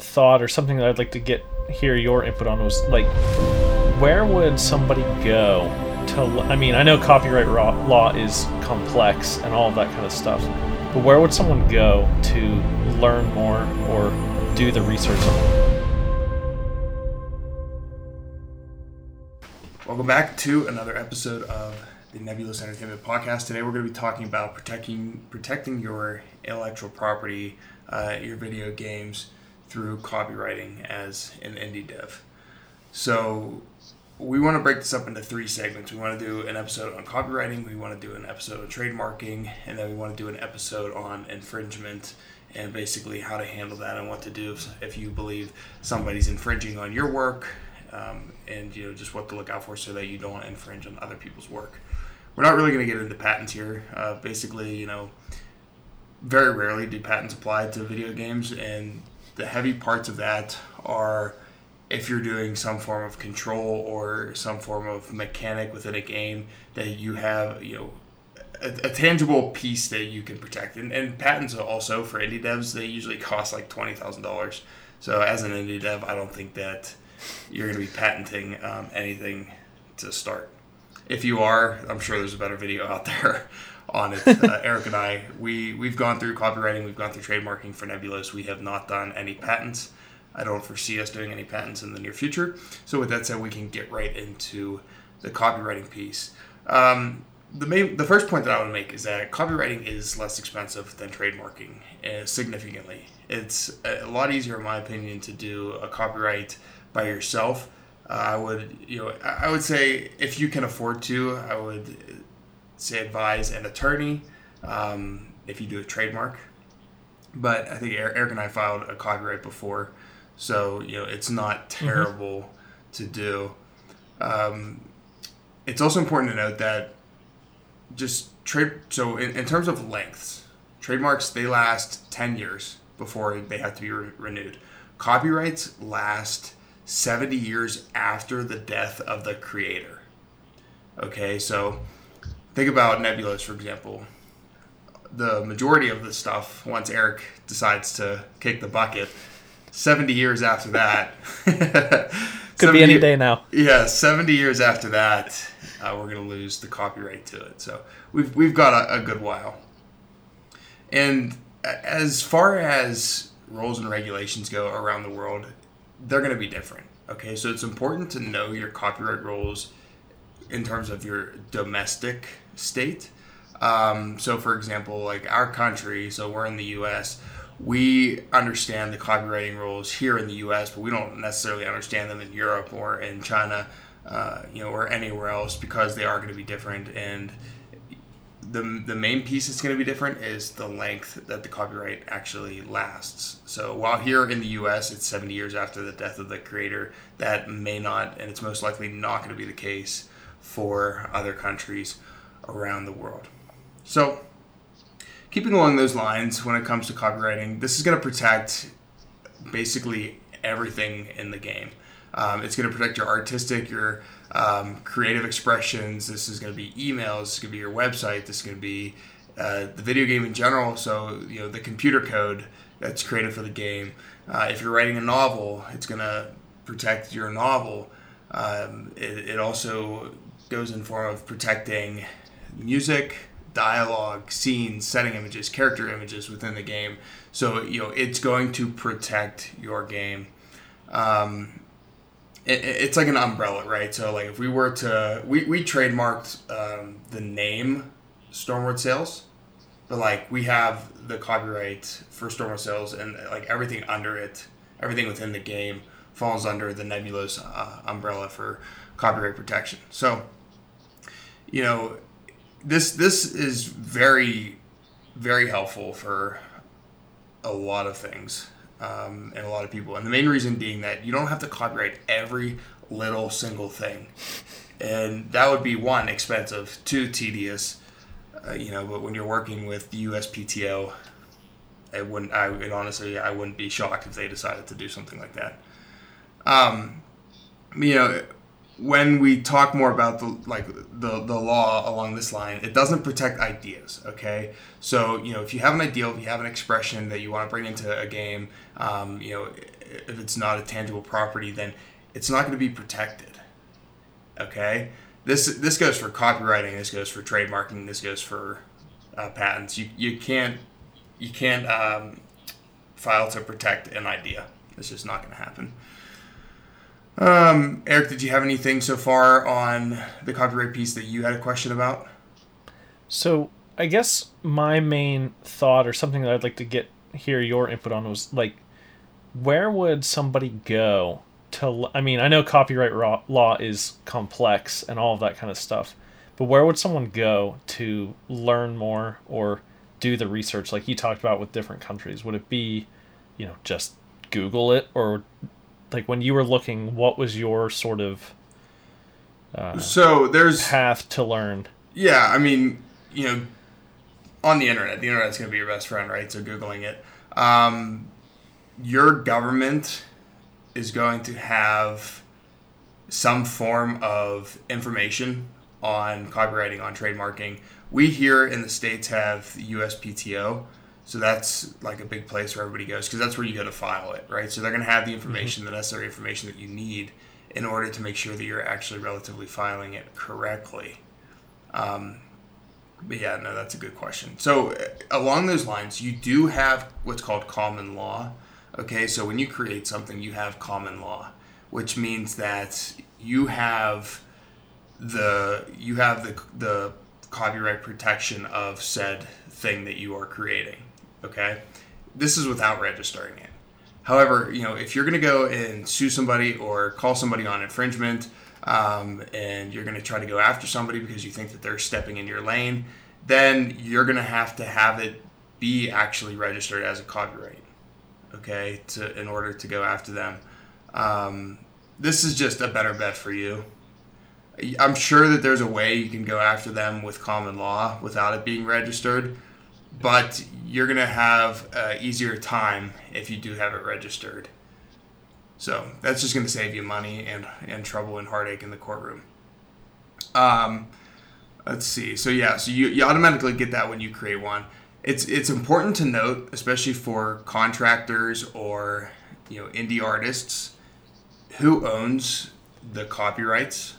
thought or something that I'd like to get hear your input on was like, where would somebody go to? I mean, I know copyright law is complex and all that kind of stuff, but where would someone go to learn more or do the research on Welcome back to another episode of the Nebulos Entertainment Podcast. Today we're going to be talking about protecting protecting your intellectual property, uh, your video games through copyrighting as an indie dev. So we want to break this up into three segments. We want to do an episode on copyrighting, we want to do an episode on trademarking, and then we want to do an episode on infringement and basically how to handle that and what to do if, if you believe somebody's infringing on your work um, and you know just what to look out for so that you don't infringe on other people's work. We're not really going to get into patents here. Uh, basically, you know, very rarely do patents apply to video games, and the heavy parts of that are if you're doing some form of control or some form of mechanic within a game that you have, you know, a, a, tangible piece that you can protect. And, and patents also for indie devs, they usually cost like $20,000. So as an indie dev, I don't think that you're going to be patenting um, anything to start. If you are, I'm sure there's a better video out there on it. Uh, Eric and I, we we've gone through copyrighting, we've gone through trademarking for Nebulos. We have not done any patents. I don't foresee us doing any patents in the near future. So with that said, we can get right into the copyrighting piece. Um, the main, the first point that I would make is that copyrighting is less expensive than trademarking uh, significantly. It's a lot easier, in my opinion, to do a copyright by yourself. Uh, I would, you know, I would say if you can afford to, I would say advise an attorney um, if you do a trademark. But I think Eric and I filed a copyright before, so you know it's not mm-hmm. terrible mm-hmm. to do. Um, it's also important to note that just trade. So in, in terms of lengths, trademarks they last ten years before they have to be re- renewed. Copyrights last 70 years after the death of the creator. Okay, so think about Nebulos, for example. The majority of the stuff, once Eric decides to kick the bucket, 70 years after that. Could be any day now. Yeah, 70 years after that, uh, we're going to lose the copyright to it. So we've, we've got a, a good while. And as far as rules and regulations go around the world, they're going to be different. Okay, so it's important to know your copyright rules in terms of your domestic state. Um, so, for example, like our country, so we're in the U.S., we understand the copyrighting rules here in the U.S., but we don't necessarily understand them in Europe or in China, uh, you know, or anywhere else because they are going to be different and the, the main piece that's going to be different is the length that the copyright actually lasts. So while here in the US it's 70 years after the death of the creator, that may not, and it's most likely not going to be the case for other countries around the world. So keeping along those lines when it comes to copyrighting, this is going to protect basically everything in the game. Um, it's going to protect your artistic, your um, creative expressions. This is going to be emails. This is going to be your website. This is going to be uh, the video game in general. So you know the computer code that's created for the game. Uh, if you're writing a novel, it's going to protect your novel. Um, it, it also goes in form of protecting music, dialogue, scenes, setting images, character images within the game. So you know it's going to protect your game. Um, it, it's like an umbrella, right? So like if we were to we we trademarked um, the name Stormward Sails, but like we have the copyright for Stormward Sails and like everything under it, everything within the game falls under the Nebulos uh, umbrella for copyright protection. So, you know, this this is very very helpful for a lot of things um, and a lot of people. And the main reason being that you don't have to copyright every little single thing, and that would be one expensive, two tedious. Uh, you know, but when you're working with the USPTO, it wouldn't. I and honestly, I wouldn't be shocked if they decided to do something like that. Um, you know, when we talk more about the like the the law along this line, it doesn't protect ideas. Okay, so you know if you have an idea, if you have an expression that you want to bring into a game, um, you know if it's not a tangible property, then it's not going to be protected. Okay, this this goes for copyrighting. This goes for trademarking. This goes for uh, patents. You you can't you can't um, file to protect an idea. It's just not going to happen. Um, Eric, did you have anything so far on the copyright piece that you had a question about? So I guess my main thought or something that I'd like to get hear your input on was like, where would somebody go to? I mean, I know copyright law is complex and all of that kind of stuff, but where would someone go to learn more or do the research like you talked about with different countries? Would it be, you know, just Google it or like when you were looking, what was your sort of uh, so there's path to learn? Yeah, I mean, you know, on the internet, the internet's going to be your best friend, right? So googling it, um, your government is going to have some form of information on copyrighting, on trademarking. We here in the states have USPTO so that's like a big place where everybody goes because that's where you go to file it, right? So they're going to have the information, mm-hmm. the necessary information that you need in order to make sure that you're actually relatively filing it correctly. Um, but yeah, no, that's a good question. So uh, along those lines, you do have what's called common law. Okay, so when you create something, you have common law, which means that you have the you have the the copyright protection of said thing that you are creating. Okay, this is without registering it. However, you know if you're going to go and sue somebody or call somebody on infringement, um, and you're going to try to go after somebody because you think that they're stepping in your lane, then you're going to have to have it be actually registered as a copyright. Okay, to in order to go after them. Um, this is just a better bet for you. I'm sure that there's a way you can go after them with common law without it being registered but you're going to have an easier time if you do have it registered. So that's just going to save you money and, and trouble and heartache in the courtroom. Um, let's see. So yeah, so you, you automatically get that when you create one. It's it's important to note, especially for contractors or you know indie artists, who owns the copyrights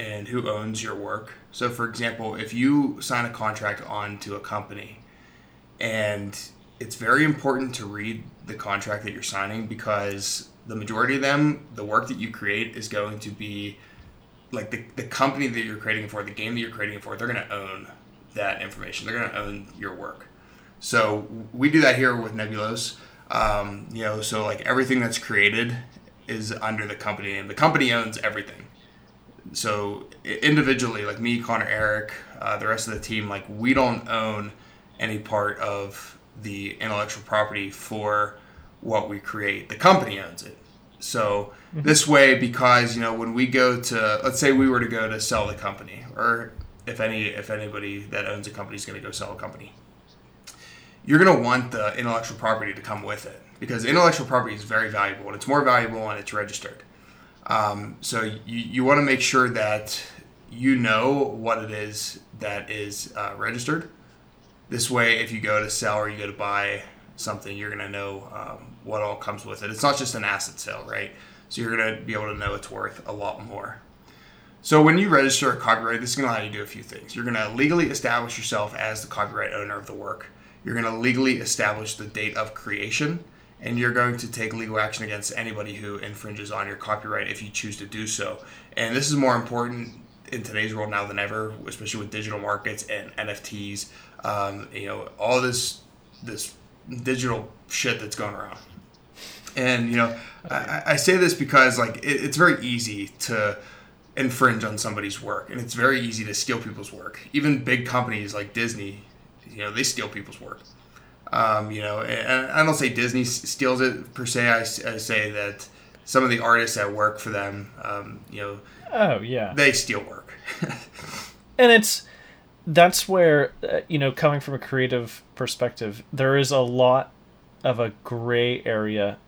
and who owns your work. So for example, if you sign a contract on to a company and it's very important to read the contract that you're signing because the majority of them, the work that you create is going to be like the, the company that you're creating for, the game that you're creating for, they're going to own that information. They're going to own your work. So we do that here with Nebulos. Um, you know, so like everything that's created is under the company name. The company owns everything. So individually, like me, Connor, Eric, uh, the rest of the team, like we don't own any part of the intellectual property for what we create. The company owns it. So mm-hmm. this way, because you know, when we go to, let's say we were to go to sell the company, or if any, if anybody that owns a company is going to go sell a company, you're going to want the intellectual property to come with it because intellectual property is very valuable and it's more valuable when it's registered. Um, so you, you want to make sure that you know what it is that is uh, registered this way, if you go to sell or you go to buy something, you're going to know um, what all comes with it. It's not just an asset sale, right? So you're going to be able to know it's worth a lot more. So when you register a copyright, this is going to allow you to do a few things. You're going to legally establish yourself as the copyright owner of the work. You're going to legally establish the date of creation, and you're going to take legal action against anybody who infringes on your copyright if you choose to do so. And this is more important in today's world now than ever, especially with digital markets and NFTs. Um, you know, all this this digital shit that's going around. And you know, I, I say this because like it, it's very easy to infringe on somebody's work, and it's very easy to steal people's work. Even big companies like Disney, you know, they steal people's work. Um, you know, and I don't say Disney steals it per se. I, I say that some of the artists that work for them, um, you know, oh yeah, they steal work. and it's that's where uh, you know, coming from a creative perspective, there is a lot of a gray area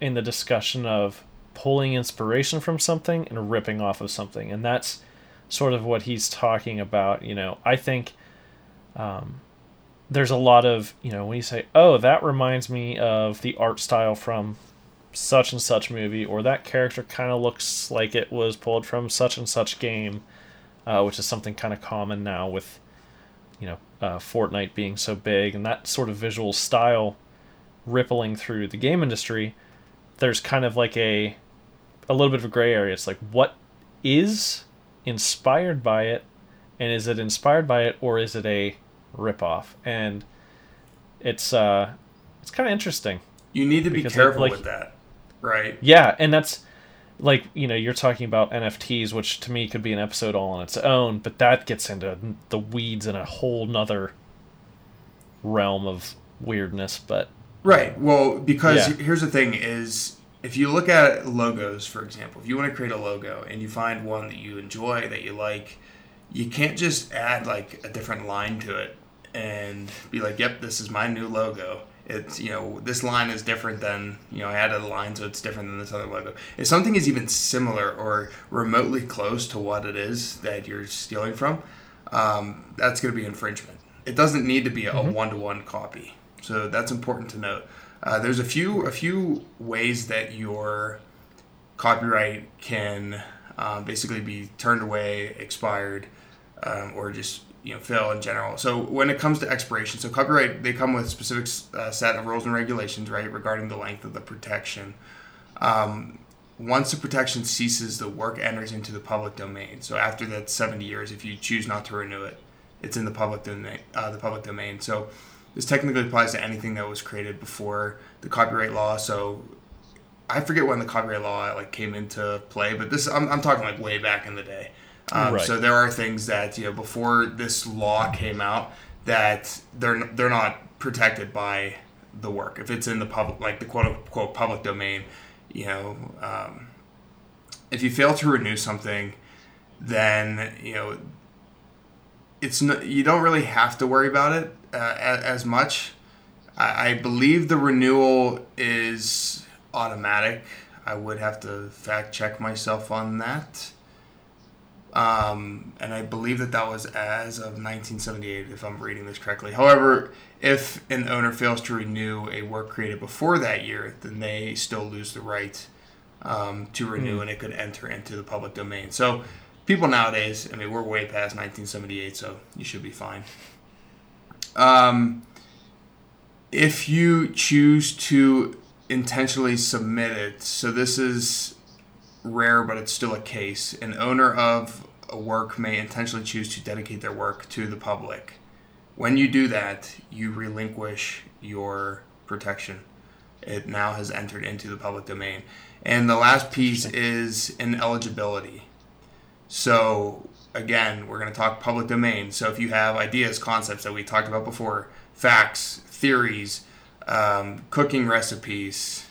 in the discussion of pulling inspiration from something and ripping off of something, and that's sort of what he's talking about. You know, I think. Um, there's a lot of you know when you say oh that reminds me of the art style from such and such movie, or that character kind of looks like it was pulled from such and such game, uh, which is something kind of common now with, you know, uh, Fortnite being so big and that sort of visual style rippling through the game industry. There's kind of like a a little bit of a gray area. It's like what is inspired by it, and is it inspired by it, or is it a ripoff? And it's uh, it's kind of interesting. You need to be careful like, with that, right? Yeah, and that's like you know you're talking about NFTs, which to me could be an episode all on its own, but that gets into the weeds in a whole nother realm of weirdness. But right, well, because yeah. here's the thing: is if you look at logos, for example, if you want to create a logo and you find one that you enjoy that you like, you can't just add like a different line to it and be like, "Yep, this is my new logo." It's you know this line is different than you know I added a line so it's different than this other logo. If something is even similar or remotely close to what it is that you're stealing from, um, that's going to be infringement. It doesn't need to be a one to one copy. So that's important to note. Uh, there's a few a few ways that your copyright can um, basically be turned away, expired, um, or just you know fail in general. So when it comes to expiration, so copyright they come with specific uh, set of rules and regulations, right, regarding the length of the protection. Um, once the protection ceases, the work enters into the public domain. So after that 70 years, if you choose not to renew it, it's in the public domain. Uh, the public domain. So this technically applies to anything that was created before the copyright law. So I forget when the copyright law like came into play, but this I'm, I'm talking like way back in the day. Um, right. So there are things that you know before this law came out that they're they're not protected by the work if it's in the public like the quote unquote public domain. You know, um, if you fail to renew something, then you know it's no, you don't really have to worry about it uh, as, as, much. I, I believe the renewal is automatic. I would have to fact check myself on that. Um, and I believe that that was as of 1978, if I'm reading this correctly. However, if an owner fails to renew a work created before that year, then they still lose the right um, to renew, mm. and it could enter into the public domain. So, people nowadays, I mean, we're way past 1978, so you should be fine. Um, if you choose to intentionally submit it, so this is rare, but it's still a case. An owner of a work may intentionally choose to dedicate their work to the public. When you do that, you relinquish your protection. It now has entered into the public domain. And the last piece is ineligibility. So, again, we're going to talk public domain. So, if you have ideas, concepts that we talked about before, facts, theories, um, cooking recipes,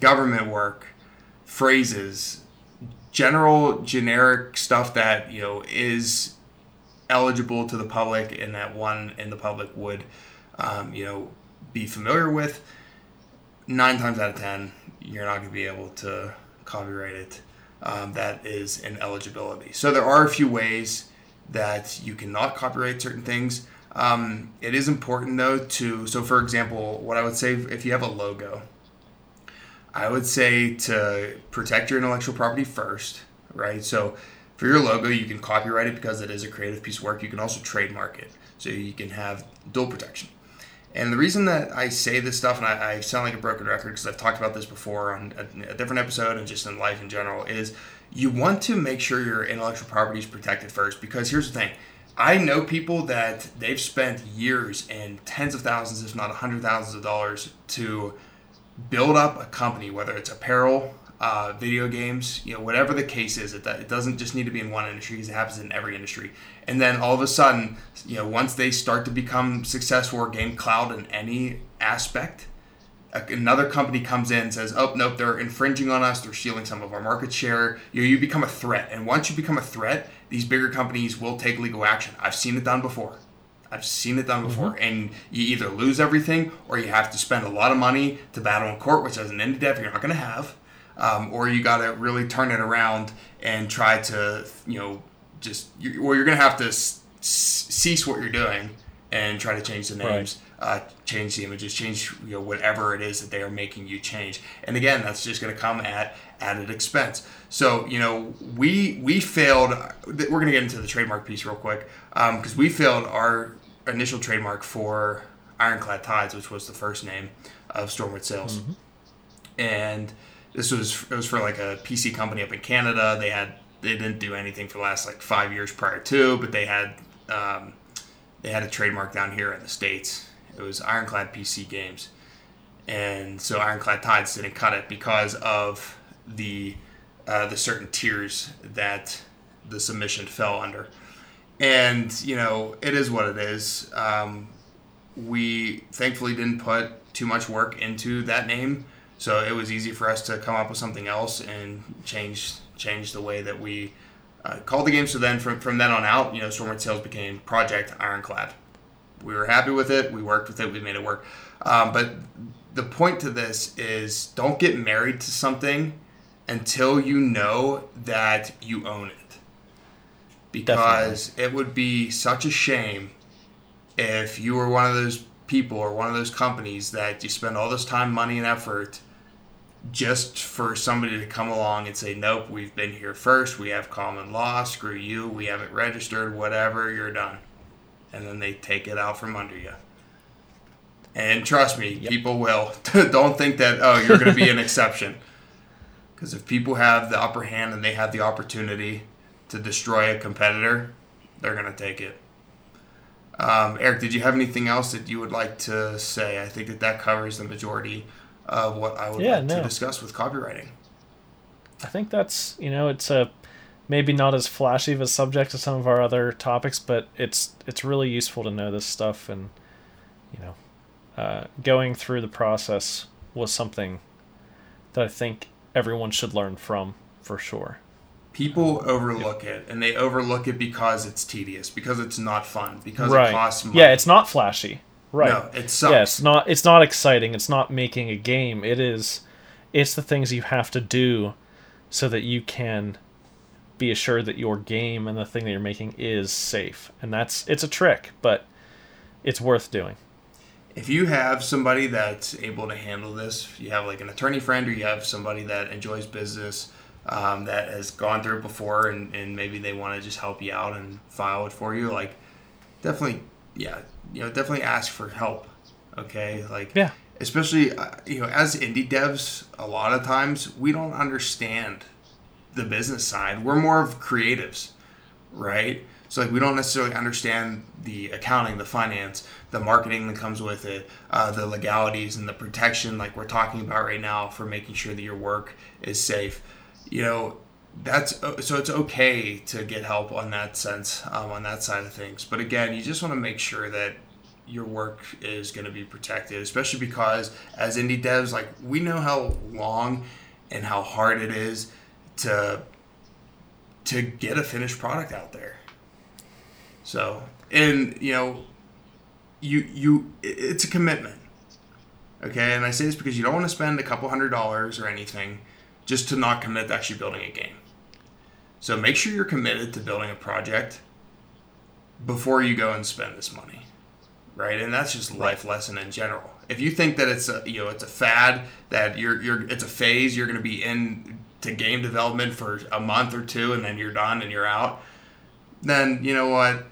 government work, phrases, general generic stuff that you know is eligible to the public and that one in the public would um, you know be familiar with nine times out of ten you're not going to be able to copyright it um, that is an eligibility. So there are a few ways that you cannot copyright certain things. Um, it is important though to so for example what i would say if you have a logo I would say to protect your intellectual property first, right? So for your logo, you can copyright it because it is a creative piece of work. You can also trademark it, so you can have dual protection. And the reason that I say this stuff, and I, I sound like a broken record because I've talked about this before on a, a, different episode and just in life in general, is you want to make sure your intellectual property is protected first. Because here's the thing I know people that they've spent years and tens of thousands, if not a hundred thousands of dollars to build up a company, whether it's apparel, uh, video games, you know, whatever the case is, it, it doesn't just need to be in one industry because it happens in every industry. And then all of a sudden, you know, once they start to become successful or gain cloud in any aspect, another company comes in and says, "Oh, nope, they're infringing on us. They're stealing some of our market share." You know, you become a threat, and once you become a threat, these bigger companies will take legal action. I've seen it done before. I've seen it done before, mm-hmm. and you either lose everything or you have to spend a lot of money to battle in court, which as an indie dev you're not going to have, um, or you got to really turn it around and try to, you know, just you, or you're going to have to s- cease what you're doing and try to change the names. uh, change the images, change you know whatever it is that they are making you change. And again, that's just going to come at added expense. So you know we we failed. We're going to get into the trademark piece real quick because um, we failed our initial trademark for Ironclad Tides, which was the first name of Stormward Sails, mm-hmm. and this was it was for like a PC company up in Canada. They had they didn't do anything for the last like five years prior to, but they had um, they had a trademark down here in the states. It was Ironclad PC Games, and so Ironclad Tides didn't cut it because of the uh, the certain tiers that the submission fell under. And you know, it is what it is. Um, we thankfully didn't put too much work into that name, so it was easy for us to come up with something else and change change the way that we uh, called the game. So then from, from then on out, you know, Stormward Sails became Project Ironclad. We were happy with it. We worked with it. We made it work. Um, but the point to this is don't get married to something until you know that you own it. Because Definitely. it would be such a shame if you were one of those people or one of those companies that you spend all this time, money, and effort just for somebody to come along and say, nope, we've been here first, we have common law, screw you, we haven't registered, whatever, you're done. And then they take it out from under you. And trust me, yep. people will. Don't think that, oh, you're going to be an exception. Because if people have the upper hand and they have the opportunity to destroy a competitor, they're going to take it. Um, Eric, did you have anything else that you would like to say? I think that that covers the majority of what I would yeah, like no. to discuss with copyrighting. I think that's you know it's a maybe not as flashy of a subject as some of our other topics, but it's it's really useful to know this stuff and you know uh, going through the process was something that I think everyone should learn from for sure. People overlook it, and they overlook it because it's tedious, because it's not fun, because right. it costs money. Yeah, it's not flashy. Right. No, it sucks. Yeah, it's not it's not exciting. It's not making a game. It is it's the things you have to do so that you can be assured that your game and the thing that you're making is safe. And that's it's a trick, but it's worth doing. If you have somebody that's able to handle this, you have like an attorney friend or you have somebody that enjoys business, um, that has gone through it before and, and maybe they want to just help you out and file it for you, like definitely yeah, you know, definitely ask for help. Okay, like yeah, especially uh, you know, as indie devs, a lot of times we don't understand the business side. We're more of creatives, right? So like we don't necessarily understand the accounting, the finance, the marketing that comes with it, uh, the legalities and the protection like we're talking about right now for making sure that your work is safe. You know, that's uh, so it's okay to get help on that sense um, on that side of things. But again you just want to make sure that your work is going to be protected especially because as indie devs like we know how long and how hard it is to to get a finished product out there. So and you know you you it's a commitment okay? And i say this because you don't want to spend a couple hundred dollars or anything just to not commit to actually building a game so make sure you're committed to building a project before you go and spend this money, right? And that's just life lesson in general. If you think that it's a you know it's a fad that you're you're it's a phase you're going to be in to game development for a month or two and then you're done and you're out, then you know what?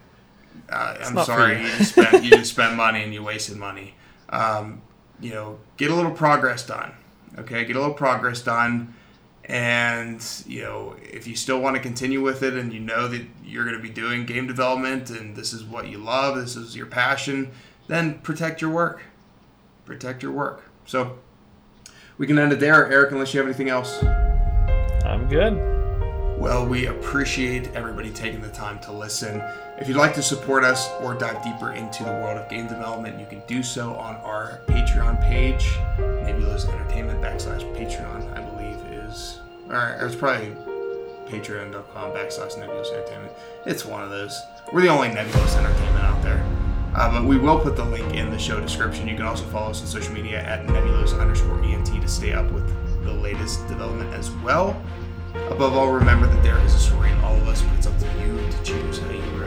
Uh, I'm sorry, you. you just spent you just spent money and you wasted money. Um, you know, get a little progress done. Okay, get a little progress done and you know if you still want to continue with it and you know that you're going to be doing game development and this is what you love this is your passion then protect your work. Protect your work. So we can end it there. Eric unless you have anything else? I'm good. Well we appreciate everybody taking the time to listen. If you'd like to support us or dive deeper into the world of game development you can do so on our patreon page nebulos entertainment backslash patreon i or it was probably patreon.com backslash nebulos entertainment. It's one of those. We're the only nebulos entertainment out there. Uh, but we will put the link in the show description. You can also follow us on social media at nebulos underscore ENT to stay up with the latest development as well. Above all, remember that there is a story in all of us, but it's up to you to choose how you